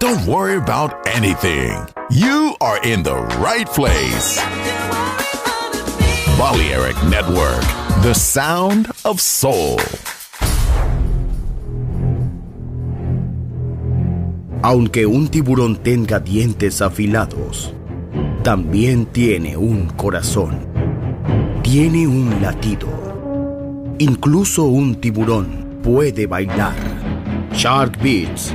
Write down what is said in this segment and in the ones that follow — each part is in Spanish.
Don't worry about anything. You are in the right place. Balearic Network, the sound of soul. Aunque un tiburón tenga dientes afilados, también tiene un corazón. Tiene un latido. Incluso un tiburón puede bailar. Shark Beats,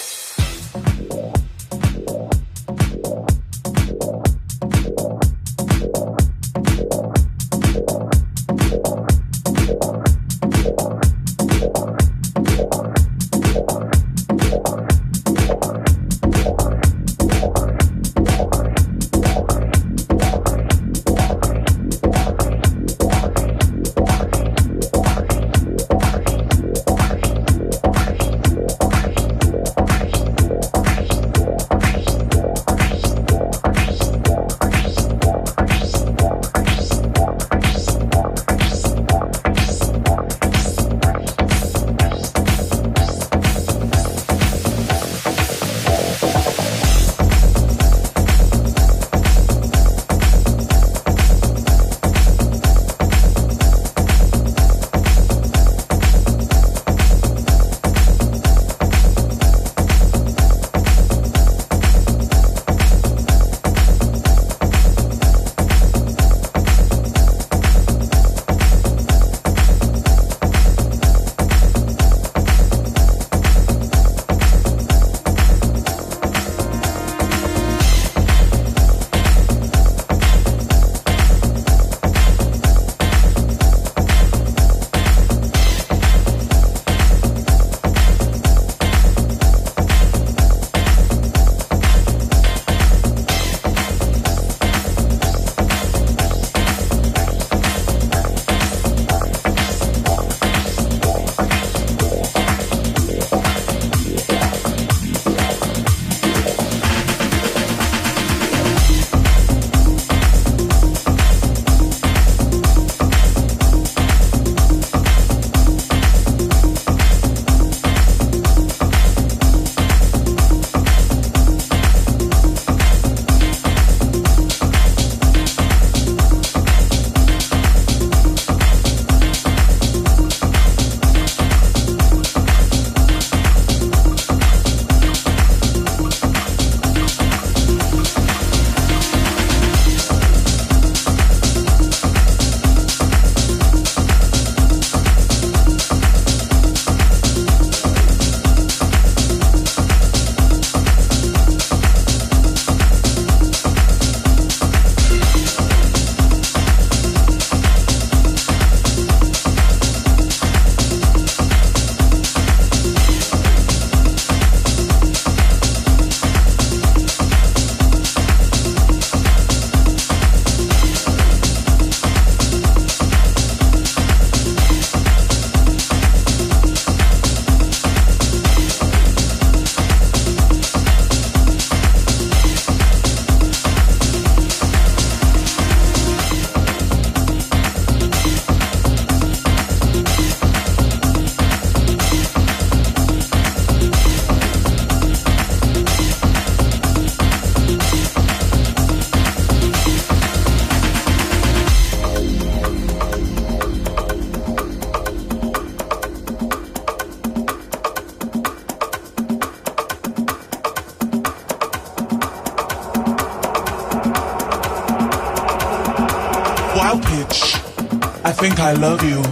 I love you,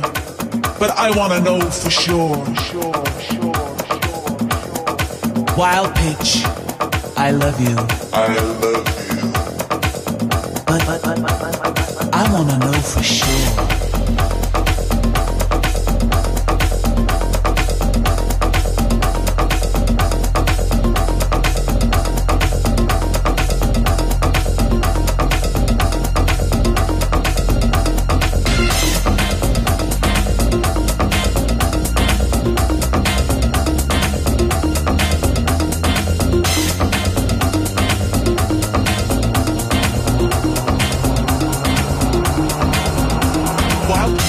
but I want to know for sure. Wild pitch, I love you. I love you. But, but, but, but I want to know for sure. Wild.